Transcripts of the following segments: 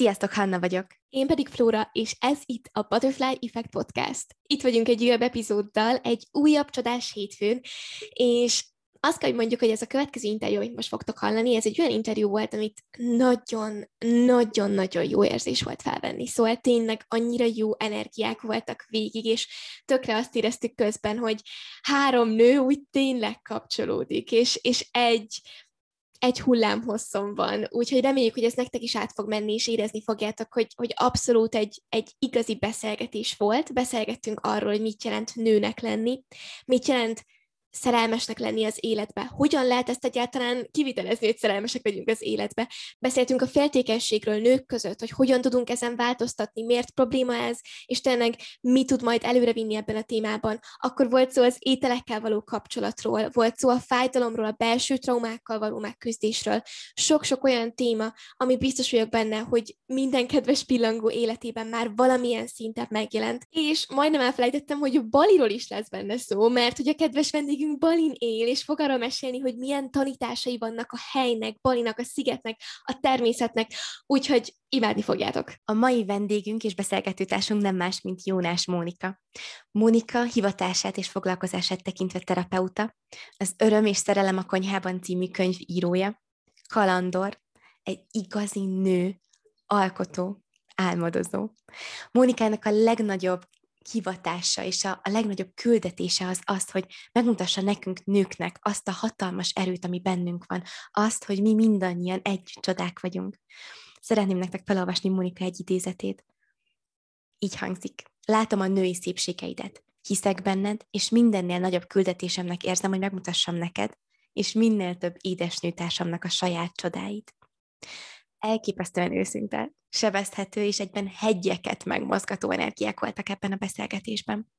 Sziasztok, Hanna vagyok. Én pedig Flóra, és ez itt a Butterfly Effect Podcast. Itt vagyunk egy újabb epizóddal, egy újabb csodás hétfőn, és azt kell, hogy mondjuk, hogy ez a következő interjú, amit most fogtok hallani, ez egy olyan interjú volt, amit nagyon-nagyon-nagyon jó érzés volt felvenni. Szóval tényleg annyira jó energiák voltak végig, és tökre azt éreztük közben, hogy három nő úgy tényleg kapcsolódik, és, és egy, egy hullám hosszon van, úgyhogy reméljük, hogy ez nektek is át fog menni, és érezni fogjátok, hogy, hogy abszolút egy, egy igazi beszélgetés volt. Beszélgettünk arról, hogy mit jelent nőnek lenni, mit jelent szerelmesnek lenni az életbe. Hogyan lehet ezt egyáltalán kivitelezni, hogy szerelmesek legyünk az életbe? Beszéltünk a féltékenységről nők között, hogy hogyan tudunk ezen változtatni, miért probléma ez, és tényleg mi tud majd előrevinni ebben a témában. Akkor volt szó az ételekkel való kapcsolatról, volt szó a fájdalomról, a belső traumákkal való megküzdésről. Sok-sok olyan téma, ami biztos vagyok benne, hogy minden kedves pillangó életében már valamilyen szinten megjelent. És majdnem elfelejtettem, hogy Baliról is lesz benne szó, mert hogy a kedves vendég vendégünk Balin él, és fog arról mesélni, hogy milyen tanításai vannak a helynek, Balinak, a szigetnek, a természetnek, úgyhogy imádni fogjátok. A mai vendégünk és beszélgetőtársunk nem más, mint Jónás Mónika. Mónika hivatását és foglalkozását tekintve terapeuta, az Öröm és Szerelem a konyhában című könyv írója, kalandor, egy igazi nő, alkotó, álmodozó. Mónikának a legnagyobb hivatása és a, a legnagyobb küldetése az az, hogy megmutassa nekünk nőknek azt a hatalmas erőt, ami bennünk van, azt, hogy mi mindannyian egy csodák vagyunk. Szeretném nektek felolvasni Monika egy idézetét. Így hangzik. Látom a női szépségeidet. Hiszek benned, és mindennél nagyobb küldetésemnek érzem, hogy megmutassam neked, és minél több édesnőtársamnak a saját csodáit elképesztően őszinte, sebezhető és egyben hegyeket megmozgató energiák voltak ebben a beszélgetésben.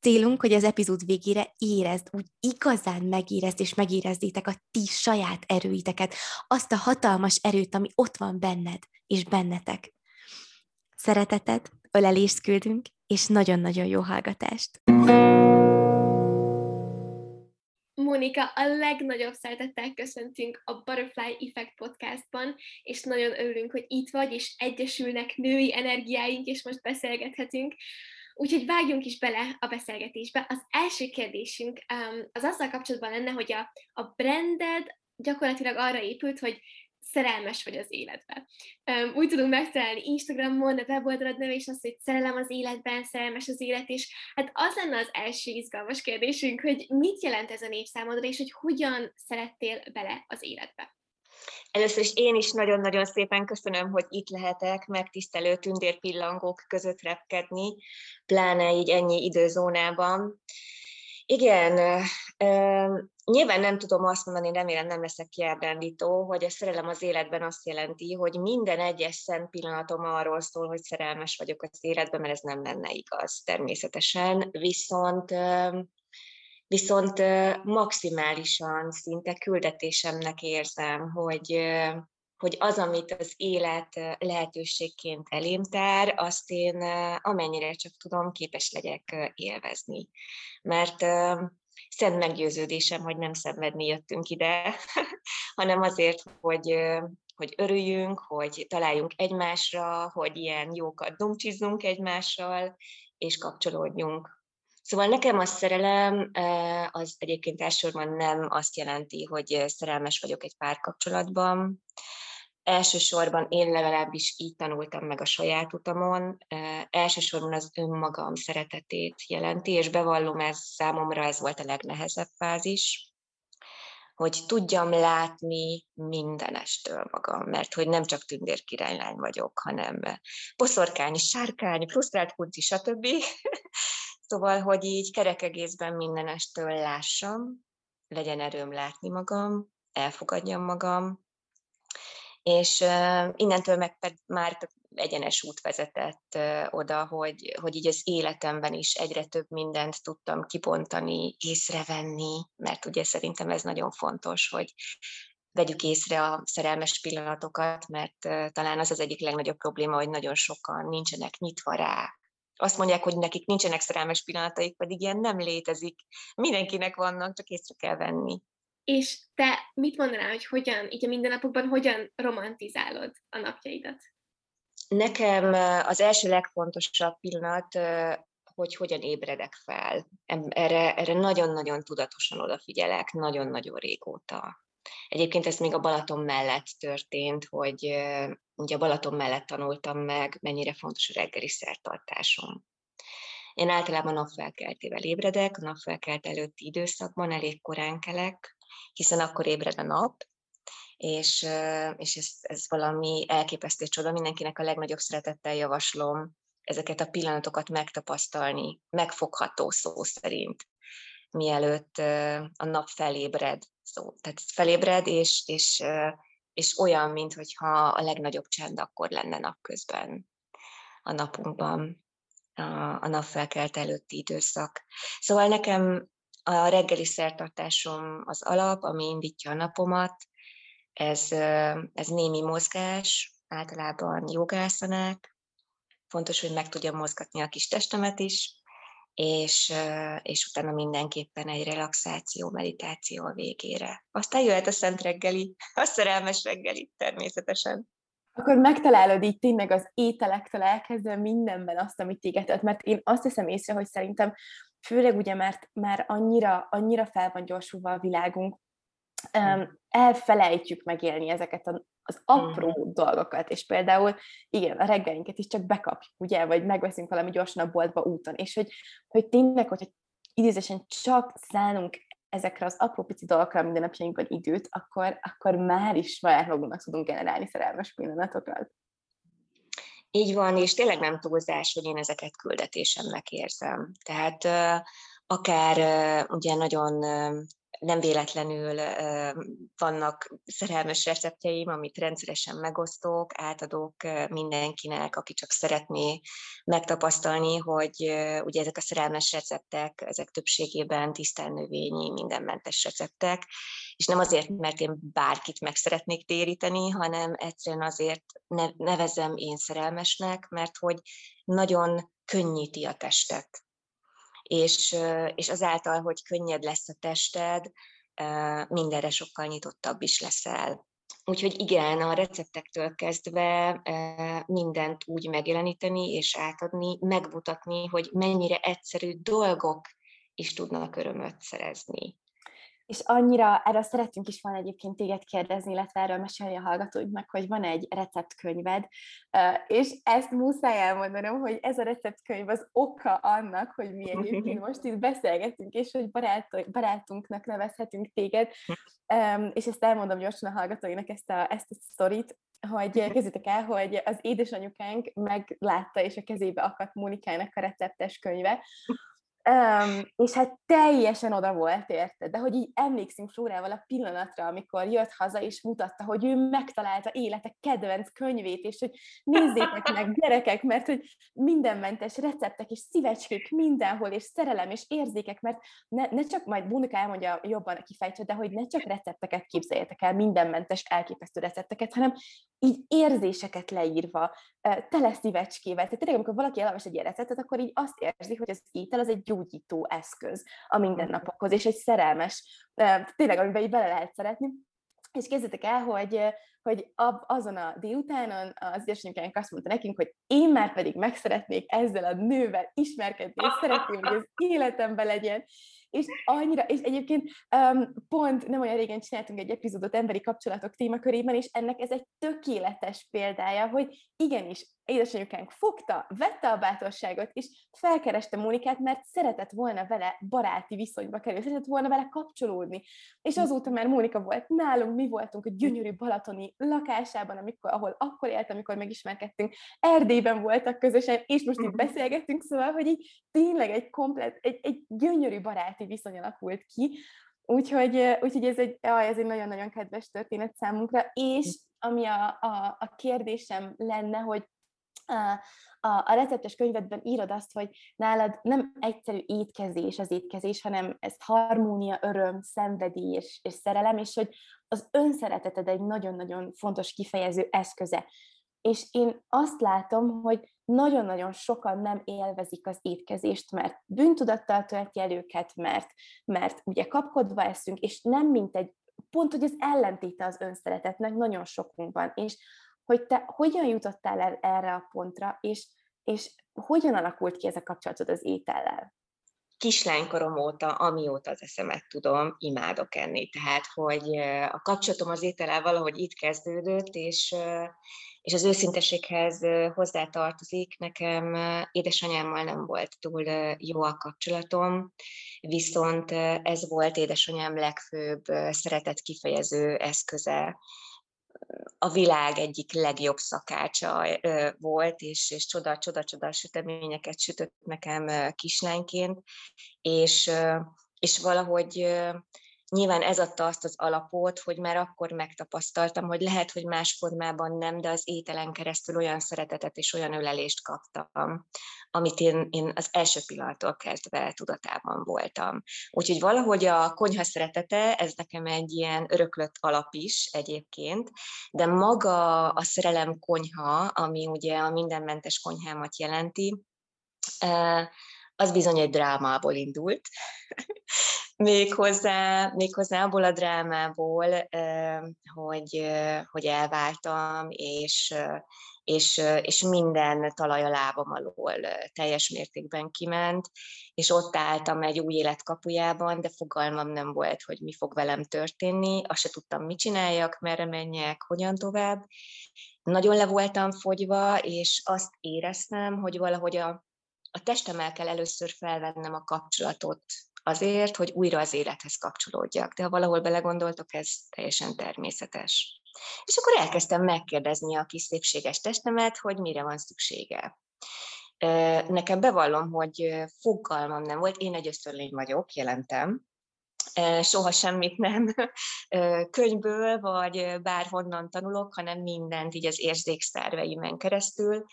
Célunk, hogy az epizód végére érezd, úgy igazán megérezd és megérezzétek a ti saját erőiteket, azt a hatalmas erőt, ami ott van benned és bennetek. Szeretetet, ölelést küldünk, és nagyon-nagyon jó hallgatást! Mónika, a legnagyobb szeretettel köszöntünk a Butterfly Effect podcastban, és nagyon örülünk, hogy itt vagy, és egyesülnek női energiáink, és most beszélgethetünk. Úgyhogy vágjunk is bele a beszélgetésbe. Az első kérdésünk um, az azzal kapcsolatban lenne, hogy a, a branded gyakorlatilag arra épült, hogy szerelmes vagy az életbe. Úgy tudunk megtalálni Instagramon, a weboldalad neve is az, hogy szerelem az életben, szerelmes az élet, és hát az lenne az első izgalmas kérdésünk, hogy mit jelent ez a név számodra, és hogy hogyan szerettél bele az életbe. Először is én is nagyon-nagyon szépen köszönöm, hogy itt lehetek megtisztelő tündérpillangók között repkedni, pláne így ennyi időzónában. Igen, nyilván nem tudom azt mondani, remélem nem leszek kiábrándító, hogy a szerelem az életben azt jelenti, hogy minden egyes szent pillanatom arról szól, hogy szerelmes vagyok az életben, mert ez nem lenne igaz természetesen, viszont viszont maximálisan szinte küldetésemnek érzem, hogy hogy az, amit az élet lehetőségként elém tár, azt én amennyire csak tudom, képes legyek élvezni. Mert szent meggyőződésem, hogy nem szenvedni jöttünk ide, hanem azért, hogy, hogy örüljünk, hogy találjunk egymásra, hogy ilyen jókat dumcsizzunk egymással, és kapcsolódjunk. Szóval nekem a szerelem az egyébként elsősorban nem azt jelenti, hogy szerelmes vagyok egy párkapcsolatban, Elsősorban én legalábbis így tanultam meg a saját utamon, elsősorban az önmagam szeretetét jelenti, és bevallom, ez számomra ez volt a legnehezebb fázis, hogy tudjam látni mindenestől magam, mert hogy nem csak tündér királylány vagyok, hanem poszorkány, sárkány, frusztrált kunci, stb. szóval, hogy így kerek egészben mindenestől lássam, legyen erőm látni magam, elfogadjam magam, és innentől meg már egyenes út vezetett oda, hogy, hogy így az életemben is egyre több mindent tudtam kibontani, észrevenni, mert ugye szerintem ez nagyon fontos, hogy vegyük észre a szerelmes pillanatokat, mert talán az az egyik legnagyobb probléma, hogy nagyon sokan nincsenek nyitva rá. Azt mondják, hogy nekik nincsenek szerelmes pillanataik, pedig ilyen nem létezik. Mindenkinek vannak, csak észre kell venni. És te mit mondanál, hogy hogyan, így a mindennapokban hogyan romantizálod a napjaidat? Nekem az első legfontosabb pillanat, hogy hogyan ébredek fel. Erre, erre nagyon-nagyon tudatosan odafigyelek, nagyon-nagyon régóta. Egyébként ez még a Balaton mellett történt, hogy ugye a Balaton mellett tanultam meg, mennyire fontos a reggeli szertartásom. Én általában napfelkeltével ébredek, a napfelkelt előtti időszakban elég korán kelek, hiszen akkor ébred a nap, és, és ez, ez valami elképesztő csoda, mindenkinek a legnagyobb szeretettel javaslom ezeket a pillanatokat megtapasztalni, megfogható szó szerint, mielőtt a nap felébred. Szó, tehát felébred, és, és, és olyan, mintha a legnagyobb csend akkor lenne napközben a napunkban, a, a nap felkelt előtti időszak. Szóval nekem a reggeli szertartásom az alap, ami indítja a napomat, ez, ez némi mozgás, általában jogászanák, fontos, hogy meg tudjam mozgatni a kis testemet is, és, és utána mindenképpen egy relaxáció, meditáció a végére. Aztán jöhet a szent reggeli, a szerelmes reggeli természetesen. Akkor megtalálod így tényleg az ételektől elkezdve mindenben azt, amit téged mert én azt hiszem észre, hogy szerintem főleg ugye, mert már annyira, annyira fel van gyorsulva a világunk, um, elfelejtjük megélni ezeket a, az apró mm. dolgokat, és például, igen, a reggelinket is csak bekapjuk, ugye, vagy megveszünk valami gyorsan a boltba úton, és hogy, hogy tényleg, hogyha idézésen csak szánunk ezekre az apró pici dolgokra minden napjainkban időt, akkor, akkor már is saját magunknak tudunk generálni szerelmes pillanatokat. Így van, és tényleg nem túlzás, hogy én ezeket küldetésemnek érzem. Tehát akár ugye nagyon nem véletlenül vannak szerelmes receptjeim, amit rendszeresen megosztok, átadok mindenkinek, aki csak szeretné megtapasztalni, hogy ugye ezek a szerelmes receptek, ezek többségében tisztelnövényi, mindenmentes receptek, és nem azért, mert én bárkit meg szeretnék téríteni, hanem egyszerűen azért nevezem én szerelmesnek, mert hogy nagyon könnyíti a testet és, és azáltal, hogy könnyed lesz a tested, mindenre sokkal nyitottabb is leszel. Úgyhogy igen, a receptektől kezdve mindent úgy megjeleníteni és átadni, megmutatni, hogy mennyire egyszerű dolgok is tudnak örömöt szerezni és annyira, erről szeretünk is van egyébként téged kérdezni, illetve erről mesélni a hallgatóinknak, hogy van egy receptkönyved, és ezt muszáj elmondanom, hogy ez a receptkönyv az oka annak, hogy mi egyébként most itt beszélgetünk, és hogy barát, barátunknak nevezhetünk téged, és ezt elmondom gyorsan a hallgatóinknak ezt a, ezt a sztorit, hogy kezdjétek el, hogy az édesanyukánk meglátta, és a kezébe akadt Mónikának a receptes könyve, Um, és hát teljesen oda volt, érted? De hogy így emlékszünk Flórával a pillanatra, amikor jött haza, és mutatta, hogy ő megtalálta élete kedvenc könyvét, és hogy nézzétek meg, gyerekek, mert hogy mindenmentes receptek és szívecskék mindenhol, és szerelem és érzékek, mert ne, ne csak, majd Bunika elmondja jobban kifejtse, de hogy ne csak recepteket képzeljétek el, mindenmentes elképesztő recepteket, hanem így érzéseket leírva, tele szívecskével. Tehát tényleg, amikor valaki elolvas egy ilyen receptet, akkor így azt érzi, hogy az étel az egy gyógyító eszköz a mindennapokhoz, és egy szerelmes, tényleg, amiben így bele lehet szeretni. És kezdetek el, hogy, hogy azon a délutánon az édesanyukánk azt mondta nekünk, hogy én már pedig meg szeretnék ezzel a nővel ismerkedni, és szeretném, hogy az életemben legyen, és annyira, és egyébként um, pont nem olyan régen csináltunk egy epizódot emberi kapcsolatok témakörében, és ennek ez egy tökéletes példája, hogy igenis, édesanyukánk fogta, vette a bátorságot, és felkereste Mónikát, mert szeretett volna vele baráti viszonyba kerülni, szeretett volna vele kapcsolódni. És hm. azóta már Mónika volt nálunk, mi voltunk a gyönyörű balatoni lakásában, amikor, ahol akkor élt, amikor megismerkedtünk, Erdélyben voltak közösen, és most itt hm. beszélgettünk, szóval, hogy így tényleg egy komplet, egy, egy gyönyörű baráti viszony alakult ki, Úgyhogy, úgyhogy ez egy, ez egy nagyon-nagyon kedves történet számunkra, és hm. ami a, a, a kérdésem lenne, hogy a, a receptes könyvedben írod azt, hogy nálad nem egyszerű étkezés az étkezés, hanem ez harmónia, öröm, szenvedély és, és szerelem, és hogy az önszereteted egy nagyon-nagyon fontos kifejező eszköze. És én azt látom, hogy nagyon-nagyon sokan nem élvezik az étkezést, mert bűntudattal tölti el őket, mert, mert ugye kapkodva eszünk, és nem mint egy, pont, hogy az ellentéte az önszeretetnek nagyon sokunkban. És hogy te hogyan jutottál el erre a pontra, és, és hogyan alakult ki ez a kapcsolatod az étellel? kislánykorom óta, amióta az eszemet tudom, imádok enni. Tehát, hogy a kapcsolatom az étellel valahogy itt kezdődött, és, és az őszinteséghez hozzátartozik. Nekem édesanyámmal nem volt túl jó a kapcsolatom, viszont ez volt édesanyám legfőbb szeretet kifejező eszköze a világ egyik legjobb szakácsa volt, és, és csoda, csoda, csoda süteményeket sütött nekem kislányként, és, és valahogy nyilván ez adta azt az alapot, hogy már akkor megtapasztaltam, hogy lehet, hogy más formában nem, de az ételen keresztül olyan szeretetet és olyan ölelést kaptam, amit én, én az első pillanattól kezdve tudatában voltam. Úgyhogy valahogy a konyha szeretete, ez nekem egy ilyen öröklött alap is egyébként, de maga a szerelem konyha, ami ugye a mindenmentes konyhámat jelenti, az bizony egy drámából indult. méghozzá, méghozzá abból a drámából, hogy, hogy elváltam, és, és, és minden talaj a lábam alól teljes mértékben kiment, és ott álltam egy új élet kapujában, de fogalmam nem volt, hogy mi fog velem történni, azt se tudtam, mit csináljak, merre menjek, hogyan tovább. Nagyon le voltam fogyva, és azt éreztem, hogy valahogy a, a testemmel kell először felvennem a kapcsolatot azért, hogy újra az élethez kapcsolódjak. De ha valahol belegondoltok, ez teljesen természetes. És akkor elkezdtem megkérdezni a kis szépséges testemet, hogy mire van szüksége. Nekem bevallom, hogy fogalmam nem volt, én egy ösztörlény vagyok, jelentem, soha semmit nem könyvből, vagy bárhonnan tanulok, hanem mindent így az érzékszerveimen keresztül,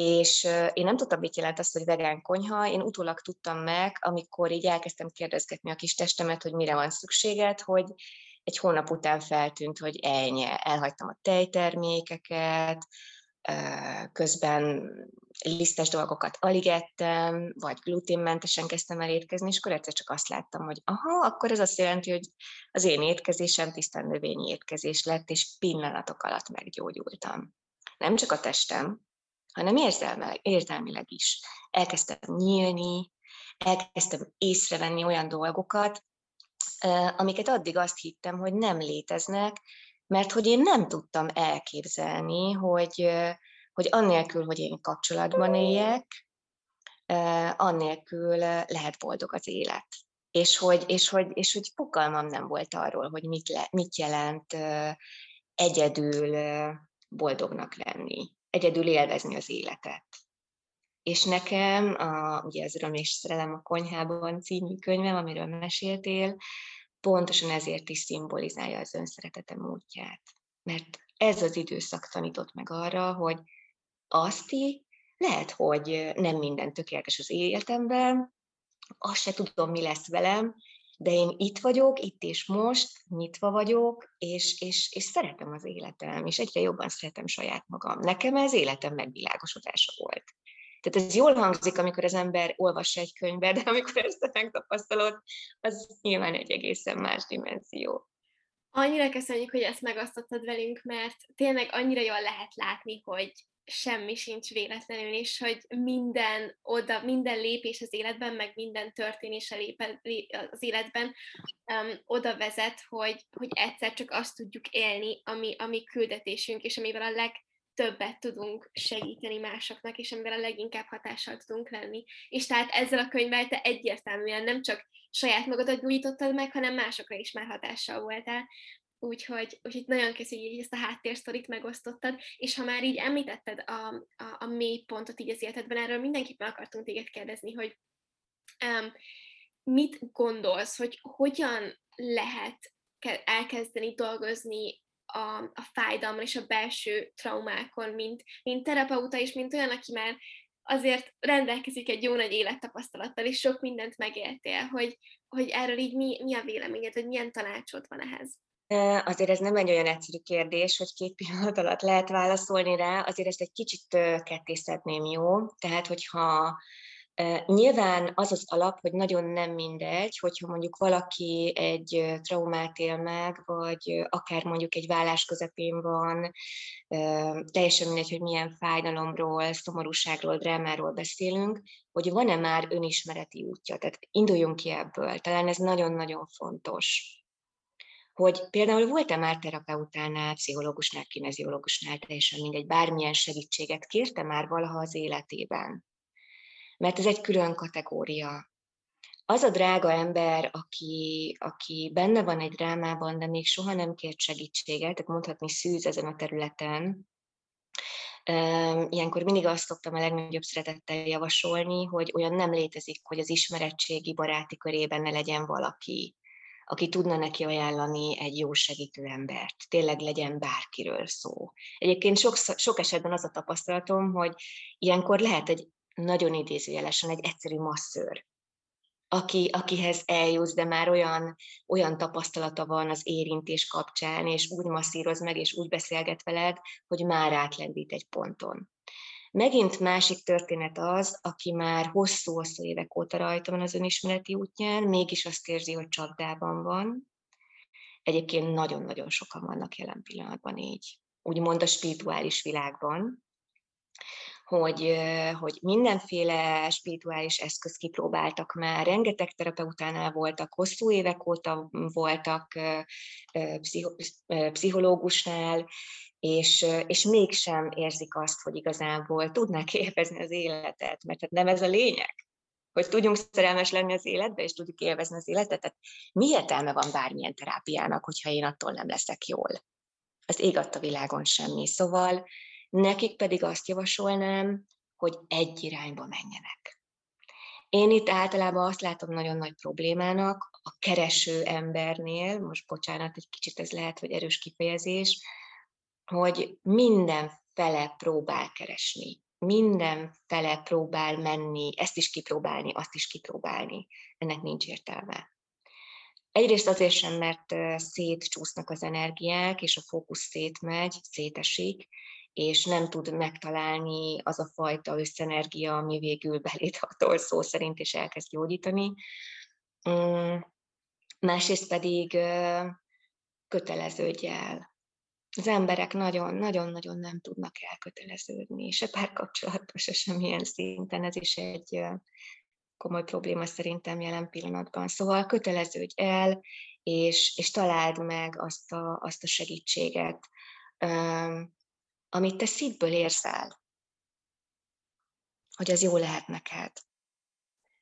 és én nem tudtam, mit jelent azt, hogy vegán konyha, én utólag tudtam meg, amikor így elkezdtem kérdezgetni a kis testemet, hogy mire van szükséged, hogy egy hónap után feltűnt, hogy ennyi, elhagytam a tejtermékeket, közben lisztes dolgokat alig ettem, vagy gluténmentesen kezdtem el étkezni, és akkor egyszer csak azt láttam, hogy aha, akkor ez azt jelenti, hogy az én étkezésem tisztán növényi étkezés lett, és pillanatok alatt meggyógyultam. Nem csak a testem, hanem érzelmileg, érzelmileg is. Elkezdtem nyílni, elkezdtem észrevenni olyan dolgokat, amiket addig azt hittem, hogy nem léteznek, mert hogy én nem tudtam elképzelni, hogy, hogy annélkül, hogy én kapcsolatban éljek, annélkül lehet boldog az élet. És hogy, és hogy, és hogy fogalmam nem volt arról, hogy mit, le, mit jelent egyedül boldognak lenni egyedül élvezni az életet. És nekem, a, ugye az Öröm és Szerelem a konyhában című könyvem, amiről meséltél, pontosan ezért is szimbolizálja az önszeretetem útját. Mert ez az időszak tanított meg arra, hogy azt lehet, hogy nem minden tökéletes az életemben, azt se tudom, mi lesz velem, de én itt vagyok, itt és most, nyitva vagyok, és, és, és szeretem az életem, és egyre jobban szeretem saját magam. Nekem ez életem megvilágosodása volt. Tehát ez jól hangzik, amikor az ember olvassa egy könyvbe, de amikor ezt megtapasztalod, az nyilván egy egészen más dimenzió. Annyira köszönjük, hogy ezt megosztottad velünk, mert tényleg annyira jól lehet látni, hogy semmi sincs véletlenül, és hogy minden oda, minden lépés az életben, meg minden történés az életben um, oda vezet, hogy, hogy egyszer csak azt tudjuk élni, ami, ami küldetésünk, és amivel a legtöbbet tudunk segíteni másoknak, és amivel a leginkább hatással tudunk lenni. És tehát ezzel a könyvvel te egyértelműen nem csak saját magadat gyújtottad meg, hanem másokra is már hatással voltál. Úgyhogy, úgyhogy nagyon köszönjük, hogy ezt a háttérsztorit megosztottad, és ha már így említetted a, a, a mély pontot így az életedben, erről mindenképpen akartunk téged kérdezni, hogy um, mit gondolsz, hogy hogyan lehet elkezdeni dolgozni a, a fájdalmon és a belső traumákon, mint, mint terapeuta, és mint olyan, aki már azért rendelkezik egy jó nagy élettapasztalattal, és sok mindent megéltél, hogy, hogy erről így mi, mi a véleményed, hogy milyen tanácsod van ehhez? Azért ez nem egy olyan egyszerű kérdés, hogy két pillanat alatt lehet válaszolni rá, azért ezt egy kicsit kettészedném jó. Tehát, hogyha Nyilván az az alap, hogy nagyon nem mindegy, hogyha mondjuk valaki egy traumát él meg, vagy akár mondjuk egy vállás közepén van, teljesen mindegy, hogy milyen fájdalomról, szomorúságról, drámáról beszélünk, hogy van-e már önismereti útja. Tehát induljunk ki ebből. Talán ez nagyon-nagyon fontos hogy például volt-e már terapeutánál, pszichológusnál, kineziológusnál, teljesen mindegy, bármilyen segítséget kérte már valaha az életében? Mert ez egy külön kategória. Az a drága ember, aki, aki benne van egy drámában, de még soha nem kért segítséget, tehát mondhatni szűz ezen a területen, Ilyenkor mindig azt szoktam a legnagyobb szeretettel javasolni, hogy olyan nem létezik, hogy az ismeretségi baráti körében ne legyen valaki, aki tudna neki ajánlani egy jó segítő embert. Tényleg legyen bárkiről szó. Egyébként sok, sok esetben az a tapasztalatom, hogy ilyenkor lehet egy nagyon idézőjelesen egy egyszerű masszőr, aki, akihez eljussz, de már olyan, olyan tapasztalata van az érintés kapcsán, és úgy masszíroz meg, és úgy beszélget veled, hogy már átlendít egy ponton. Megint másik történet az, aki már hosszú-hosszú évek óta rajta van az önismereti útján, mégis azt érzi, hogy csapdában van. Egyébként nagyon-nagyon sokan vannak jelen pillanatban így, úgymond a spirituális világban, hogy, hogy mindenféle spirituális eszköz kipróbáltak már, rengeteg terapeutánál voltak, hosszú évek óta voltak pszichológusnál, és, és mégsem érzik azt, hogy igazából tudnák élvezni az életet, mert hát nem ez a lényeg hogy tudjunk szerelmes lenni az életbe, és tudjuk élvezni az életet. Tehát mi értelme van bármilyen terápiának, hogyha én attól nem leszek jól? Az ég a világon semmi. Szóval nekik pedig azt javasolnám, hogy egy irányba menjenek. Én itt általában azt látom nagyon nagy problémának a kereső embernél, most bocsánat, egy kicsit ez lehet, hogy erős kifejezés, hogy minden fele próbál keresni, minden fele próbál menni, ezt is kipróbálni, azt is kipróbálni. Ennek nincs értelme. Egyrészt azért sem, mert szétcsúsznak az energiák, és a fókusz szétmegy, szétesik, és nem tud megtalálni az a fajta összenergia, ami végül belét hatol szó szerint, és elkezd gyógyítani. Mm, másrészt pedig köteleződj el. Az emberek nagyon-nagyon-nagyon nem tudnak elköteleződni, se párkapcsolatban, se semmilyen szinten. Ez is egy komoly probléma szerintem jelen pillanatban. Szóval köteleződj el, és, és találd meg azt a, azt a segítséget, amit te szívből érzel, hogy az jó lehet neked.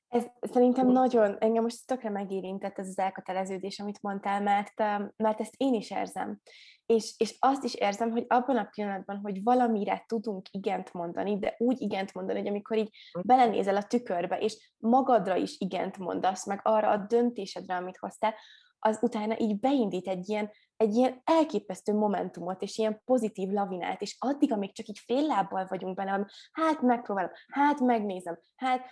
Ez szerintem nagyon, engem most tökre megérintett ez az elköteleződés, amit mondtál, mert, mert ezt én is érzem. És, és azt is érzem, hogy abban a pillanatban, hogy valamire tudunk igent mondani, de úgy igent mondani, hogy amikor így belenézel a tükörbe, és magadra is igent mondasz, meg arra a döntésedre, amit hoztál, az utána így beindít egy ilyen, egy ilyen elképesztő momentumot, és ilyen pozitív lavinát, és addig, amíg csak így fél lábbal vagyunk benne, hát megpróbálom, hát megnézem, hát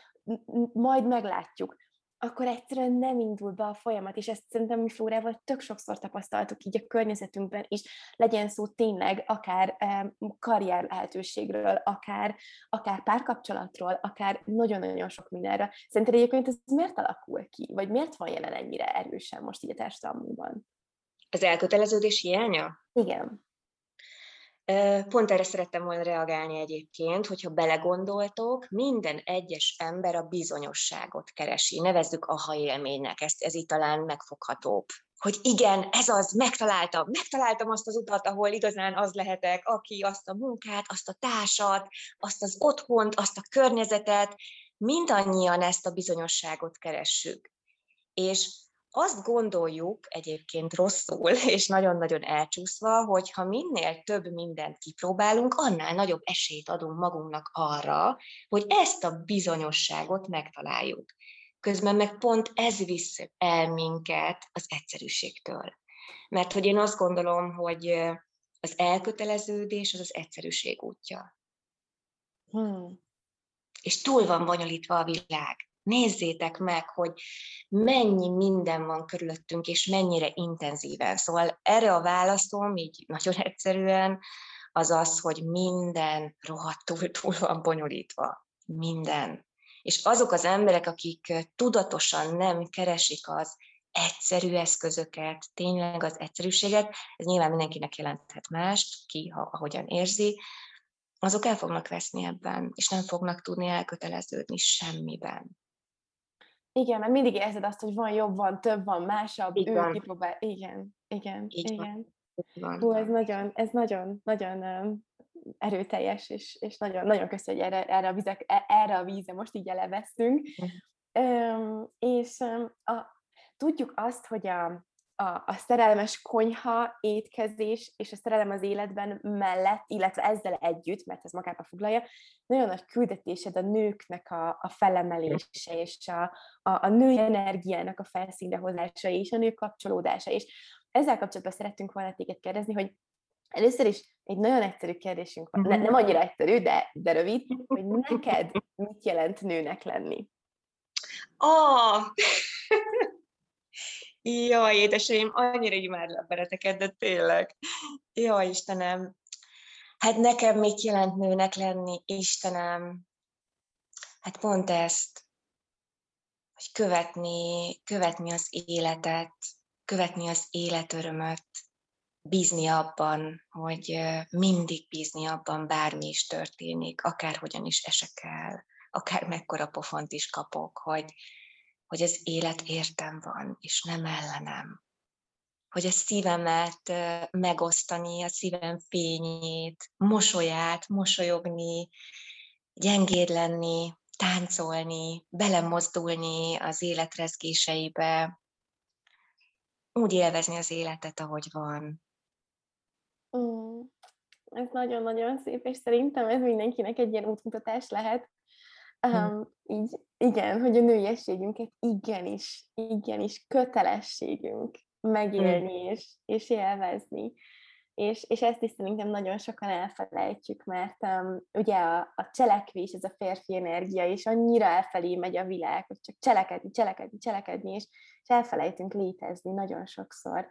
majd meglátjuk, akkor egyszerűen nem indul be a folyamat, és ezt szerintem mi Flórával tök sokszor tapasztaltuk így a környezetünkben is, legyen szó tényleg akár karrier lehetőségről, akár, akár párkapcsolatról, akár nagyon-nagyon sok mindenről. Szerinted egyébként ez miért alakul ki, vagy miért van jelen ennyire erősen most így a társadalmunkban? Az elköteleződés hiánya? Igen. Pont erre szerettem volna reagálni egyébként, hogyha belegondoltok, minden egyes ember a bizonyosságot keresi. Nevezzük ha élménynek, ezt, ez itt talán megfoghatóbb. Hogy igen, ez az, megtaláltam, megtaláltam azt az utat, ahol igazán az lehetek, aki azt a munkát, azt a társat, azt az otthont, azt a környezetet, mindannyian ezt a bizonyosságot keressük. És azt gondoljuk egyébként rosszul, és nagyon-nagyon elcsúszva, hogy ha minél több mindent kipróbálunk, annál nagyobb esélyt adunk magunknak arra, hogy ezt a bizonyosságot megtaláljuk. Közben meg pont ez visz el minket az egyszerűségtől. Mert hogy én azt gondolom, hogy az elköteleződés az az egyszerűség útja. Hmm. És túl van bonyolítva a világ nézzétek meg, hogy mennyi minden van körülöttünk, és mennyire intenzíven. Szóval erre a válaszom, így nagyon egyszerűen, az az, hogy minden rohadtul túl van bonyolítva. Minden. És azok az emberek, akik tudatosan nem keresik az egyszerű eszközöket, tényleg az egyszerűséget, ez nyilván mindenkinek jelenthet mást, ki, ha, ahogyan érzi, azok el fognak veszni ebben, és nem fognak tudni elköteleződni semmiben. Igen, mert mindig érzed azt, hogy van jobb, van több, van másabb, Igen. ő kipróbál. Igen, igen, Így igen. Van. Hú, ez nagyon, ez nagyon, nagyon erőteljes, és, és nagyon, nagyon köszönjük, hogy erre, erre, a vizek, e, erre a vízre most így elevesztünk. Um, és um, a, tudjuk azt, hogy a, a, a szerelmes konyha, étkezés és a szerelem az életben mellett, illetve ezzel együtt, mert ez magába foglalja, nagyon nagy küldetésed a nőknek a, a felemelése, és a, a, a női energiának a felszínre hozása, és a nők kapcsolódása. És ezzel kapcsolatban szerettünk volna téged kérdezni, hogy először is egy nagyon egyszerű kérdésünk van, ne, nem annyira egyszerű, de, de rövid, hogy neked mit jelent nőnek lenni? Oh! Jaj, édeseim, annyira imádlak beleteket, de tényleg. Jaj, Istenem. Hát nekem mit jelent nőnek lenni, Istenem? Hát pont ezt, hogy követni, követni az életet, követni az életörömöt, bízni abban, hogy mindig bízni abban, bármi is történik, akárhogyan is esek el, akár mekkora pofont is kapok, hogy, hogy az élet értem van, és nem ellenem. Hogy a szívemet megosztani, a szívem fényét, mosolyát, mosolyogni, gyengéd lenni, táncolni, belemozdulni az életrezgéseibe, úgy élvezni az életet, ahogy van. Mm, ez nagyon-nagyon szép, és szerintem ez mindenkinek egy ilyen útmutatás lehet. Um, így, igen, hogy a nőiességünket igenis, igenis kötelességünk megélni mm. és, és élvezni. És, és ezt is szerintem nagyon sokan elfelejtjük, mert um, ugye a, a cselekvés, ez a férfi energia, és annyira elfelé megy a világ, hogy csak cselekedni, cselekedni, cselekedni, és, és elfelejtünk létezni nagyon sokszor.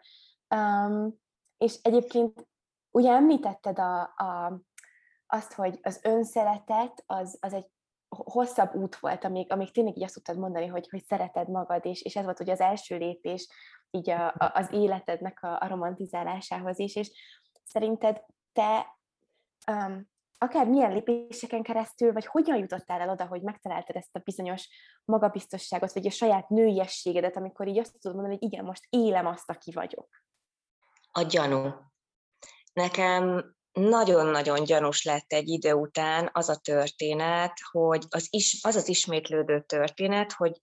Um, és egyébként ugye említetted a, a, azt, hogy az önszeretet az, az egy hosszabb út volt, amíg, amíg tényleg így azt tudtad mondani, hogy, hogy szereted magad, és, és ez volt ugye az első lépés így a, a, az életednek a, a romantizálásához is, és szerinted te um, akár milyen lépéseken keresztül, vagy hogyan jutottál el oda, hogy megtaláltad ezt a bizonyos magabiztosságot, vagy a saját nőiességedet, amikor így azt tudod mondani, hogy igen, most élem azt, aki vagyok? A gyanú. Nekem nagyon-nagyon gyanús lett egy idő után az a történet, hogy az, is, az az ismétlődő történet, hogy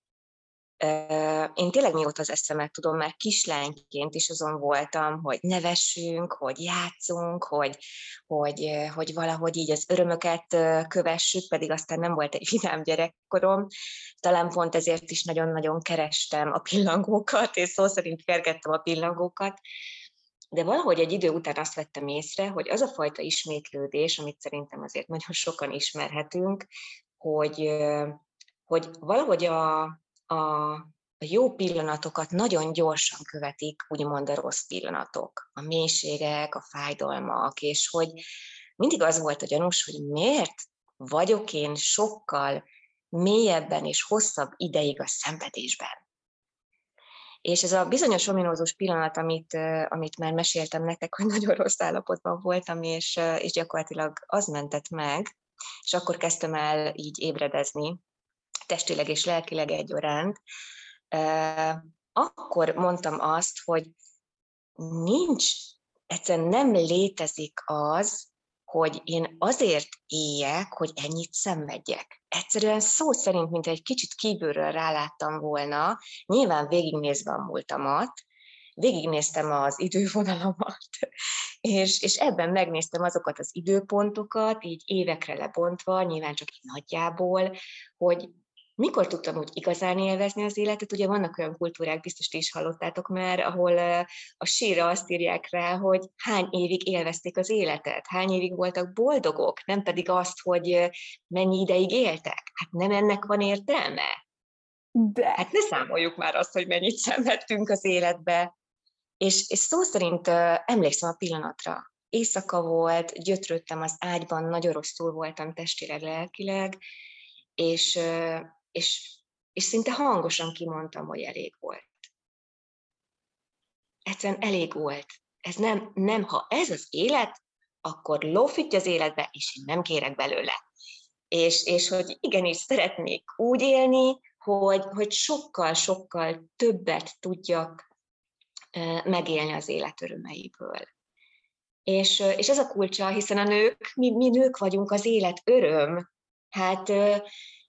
én tényleg mióta az eszemet tudom, már kislányként is azon voltam, hogy nevessünk, hogy játszunk, hogy, hogy, hogy valahogy így az örömöket kövessük, pedig aztán nem volt egy vidám gyerekkorom. Talán pont ezért is nagyon-nagyon kerestem a pillangókat, és szó szerint kergettem a pillangókat, de valahogy egy idő után azt vettem észre, hogy az a fajta ismétlődés, amit szerintem azért nagyon sokan ismerhetünk, hogy, hogy valahogy a, a, a jó pillanatokat nagyon gyorsan követik, úgymond a rossz pillanatok, a mélységek, a fájdalmak, és hogy mindig az volt a gyanús, hogy miért vagyok én sokkal mélyebben és hosszabb ideig a szenvedésben. És ez a bizonyos ominózus pillanat, amit, amit már meséltem nektek, hogy nagyon rossz állapotban voltam, és, és gyakorlatilag az mentett meg, és akkor kezdtem el így ébredezni, testileg és lelkileg egyaránt, akkor mondtam azt, hogy nincs, egyszerűen nem létezik az, hogy én azért éljek, hogy ennyit szenvedjek. Egyszerűen szó szerint, mint egy kicsit kívülről ráláttam volna, nyilván végignézve a múltamat, végignéztem az idővonalamat, és, és ebben megnéztem azokat az időpontokat, így évekre lebontva, nyilván csak így nagyjából, hogy mikor tudtam úgy igazán élvezni az életet? Ugye vannak olyan kultúrák, biztos ti is hallottátok már, ahol a síra azt írják rá, hogy hány évig élvezték az életet, hány évig voltak boldogok, nem pedig azt, hogy mennyi ideig éltek. Hát nem ennek van értelme? De. Hát ne számoljuk már azt, hogy mennyit szenvedtünk az életbe. És, és szó szerint emlékszem a pillanatra. Éjszaka volt, gyötrődtem az ágyban, nagyon rosszul voltam testileg, lelkileg, és és, és szinte hangosan kimondtam, hogy elég volt. Egyszerűen elég volt. Ez nem, nem, ha ez az élet, akkor lófitty az életbe, és én nem kérek belőle. És, és hogy igenis szeretnék úgy élni, hogy, hogy sokkal-sokkal többet tudjak megélni az élet örömeiből. És, és ez a kulcsa, hiszen a nők, mi, mi nők vagyunk az élet öröm. Hát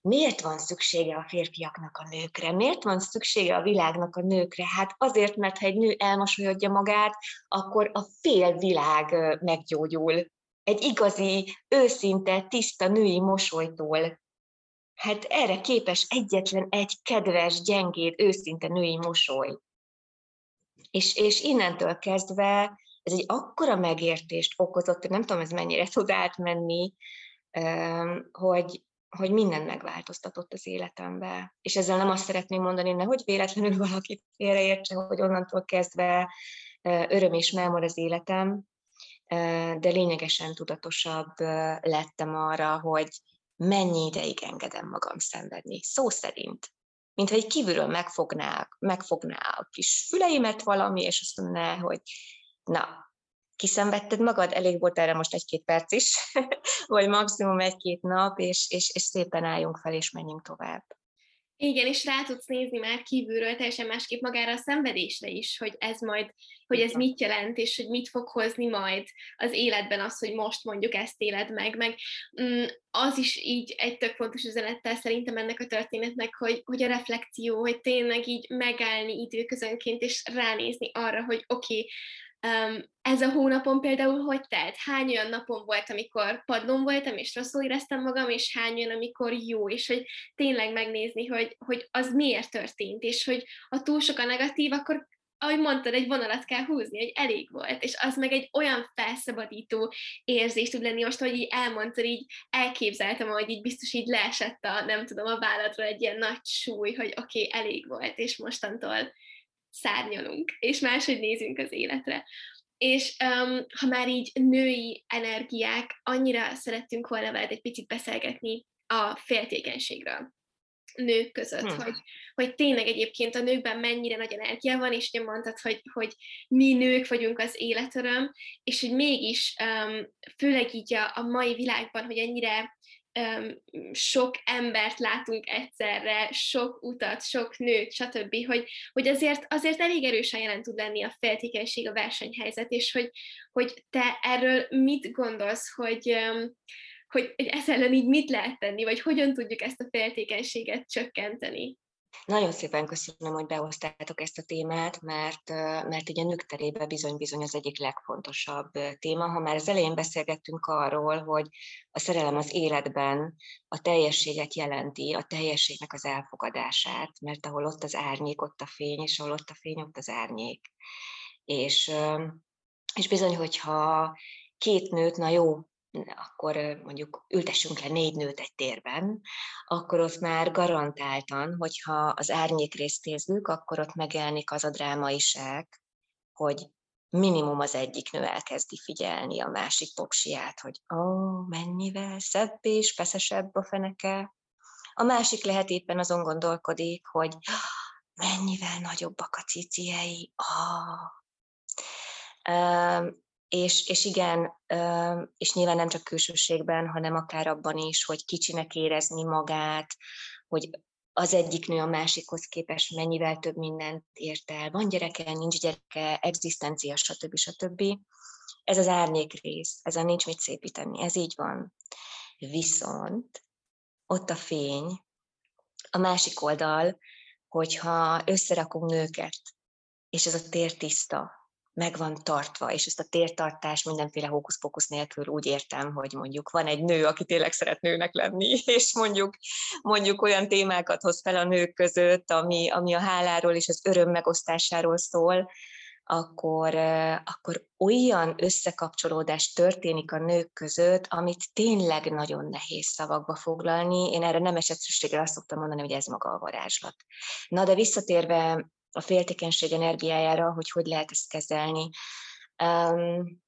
miért van szüksége a férfiaknak a nőkre? Miért van szüksége a világnak a nőkre? Hát azért, mert ha egy nő elmosolyodja magát, akkor a fél világ meggyógyul. Egy igazi, őszinte, tiszta női mosolytól. Hát erre képes egyetlen egy kedves, gyengéd, őszinte női mosoly. És, és innentől kezdve ez egy akkora megértést okozott, nem tudom, ez mennyire tud átmenni, hogy, hogy minden megváltoztatott az életembe. És ezzel nem azt szeretném mondani, hogy véletlenül valaki félreértse, hogy onnantól kezdve öröm és mámor az életem, de lényegesen tudatosabb lettem arra, hogy mennyi ideig engedem magam szenvedni. Szó szerint. Mintha egy kívülről megfogná, megfogná a kis füleimet valami, és azt mondaná, hogy na, kiszenvedted magad, elég volt erre most egy-két perc is, vagy maximum egy-két nap, és, és, és szépen álljunk fel, és menjünk tovább. Igen, és rá tudsz nézni már kívülről teljesen másképp magára a szenvedésre is, hogy ez majd, hogy ez mit jelent, és hogy mit fog hozni majd az életben az, hogy most mondjuk ezt éled meg, meg mm, az is így egy tök fontos üzenettel szerintem ennek a történetnek, hogy, hogy a reflekció, hogy tényleg így megállni időközönként, és ránézni arra, hogy oké, okay, Um, ez a hónapon például hogy telt? Hány olyan napon volt, amikor padlón voltam, és rosszul éreztem magam, és hány olyan, amikor jó, és hogy tényleg megnézni, hogy, hogy az miért történt, és hogy ha túl sok a negatív, akkor ahogy mondtad, egy vonalat kell húzni, hogy elég volt, és az meg egy olyan felszabadító érzés tud lenni, most, hogy így elmondtad, így elképzeltem, hogy így biztos így leesett a, nem tudom, a vállatról egy ilyen nagy súly, hogy oké, okay, elég volt, és mostantól szárnyalunk, és máshogy nézünk az életre. És um, ha már így női energiák, annyira szerettünk volna veled egy picit beszélgetni a féltékenységről nők között, hmm. hogy, hogy tényleg egyébként a nőkben mennyire nagy energia van, és ugye mondtad, hogy, hogy mi nők vagyunk az életöröm, és hogy mégis um, főleg így a, a mai világban, hogy ennyire sok embert látunk egyszerre, sok utat, sok nőt, stb., hogy, hogy azért, azért elég erősen jelen tud lenni a feltékenység, a versenyhelyzet, és hogy, hogy te erről mit gondolsz, hogy, hogy, hogy ezzel ellen így mit lehet tenni, vagy hogyan tudjuk ezt a feltékenységet csökkenteni? Nagyon szépen köszönöm, hogy behoztátok ezt a témát, mert, mert ugye nők terében bizony-bizony az egyik legfontosabb téma. Ha már az elején beszélgettünk arról, hogy a szerelem az életben a teljességet jelenti, a teljességnek az elfogadását, mert ahol ott az árnyék, ott a fény, és ahol ott a fény, ott az árnyék. És, és bizony, hogyha két nőt, na jó, akkor mondjuk ültessünk le négy nőt egy térben, akkor ott már garantáltan, hogyha az árnyék részt nézzük, akkor ott megjelenik az a drámaiság, hogy minimum az egyik nő elkezdi figyelni a másik popsiát, hogy ó, mennyivel szebb és feszesebb a feneke. A másik lehet éppen azon gondolkodik, hogy mennyivel nagyobbak a ciciei. Oh és, és igen, és nyilván nem csak külsőségben, hanem akár abban is, hogy kicsinek érezni magát, hogy az egyik nő a másikhoz képest mennyivel több mindent ért el. Van gyereke, nincs gyereke, egzisztencia, stb. stb. Ez az árnyék rész, ezen nincs mit szépíteni, ez így van. Viszont ott a fény, a másik oldal, hogyha összerakunk nőket, és ez a tér tiszta, meg van tartva, és ezt a tértartást mindenféle hókusz nélkül úgy értem, hogy mondjuk van egy nő, aki tényleg szeret nőnek lenni, és mondjuk, mondjuk olyan témákat hoz fel a nők között, ami, ami a háláról és az öröm megosztásáról szól, akkor, akkor olyan összekapcsolódás történik a nők között, amit tényleg nagyon nehéz szavakba foglalni. Én erre nem esetszükségre azt szoktam mondani, hogy ez maga a varázslat. Na de visszatérve a féltékenység energiájára, hogy hogy lehet ezt kezelni. Um,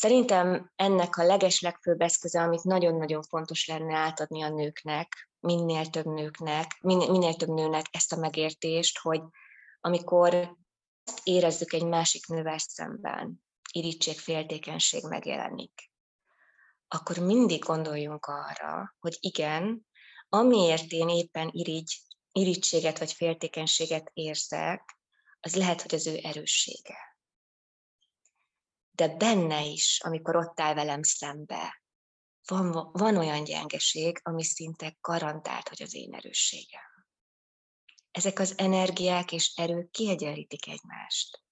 Szerintem ennek a legeslegfőbb eszköze, amit nagyon-nagyon fontos lenne átadni a nőknek, minél több nőknek, minél, minél több nőnek ezt a megértést, hogy amikor érezzük egy másik nővel szemben, irítség, féltékenység megjelenik, akkor mindig gondoljunk arra, hogy igen, amiért én éppen irigy, irítséget vagy féltékenységet érzek, az lehet, hogy az ő erőssége. De benne is, amikor ott áll velem szembe, van, van olyan gyengeség, ami szinte garantált, hogy az én erősségem. Ezek az energiák és erők kiegyenlítik egymást.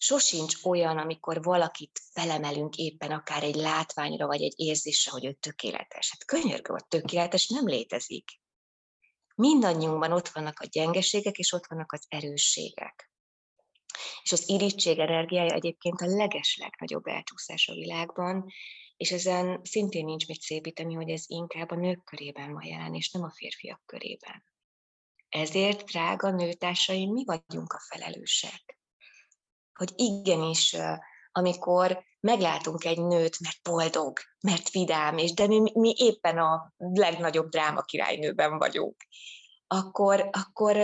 Sosincs olyan, amikor valakit felemelünk éppen akár egy látványra, vagy egy érzésre, hogy ő tökéletes. Hát könyörgő, hogy tökéletes nem létezik. Mindannyiunkban ott vannak a gyengeségek, és ott vannak az erősségek. És az irítség energiája egyébként a leges legnagyobb elcsúszás a világban, és ezen szintén nincs mit szépíteni, hogy ez inkább a nők körében van jelen, és nem a férfiak körében. Ezért, drága nőtársaim, mi vagyunk a felelősek. Hogy igenis, amikor meglátunk egy nőt, mert boldog, mert vidám, és de mi, mi éppen a legnagyobb dráma királynőben vagyunk, akkor, akkor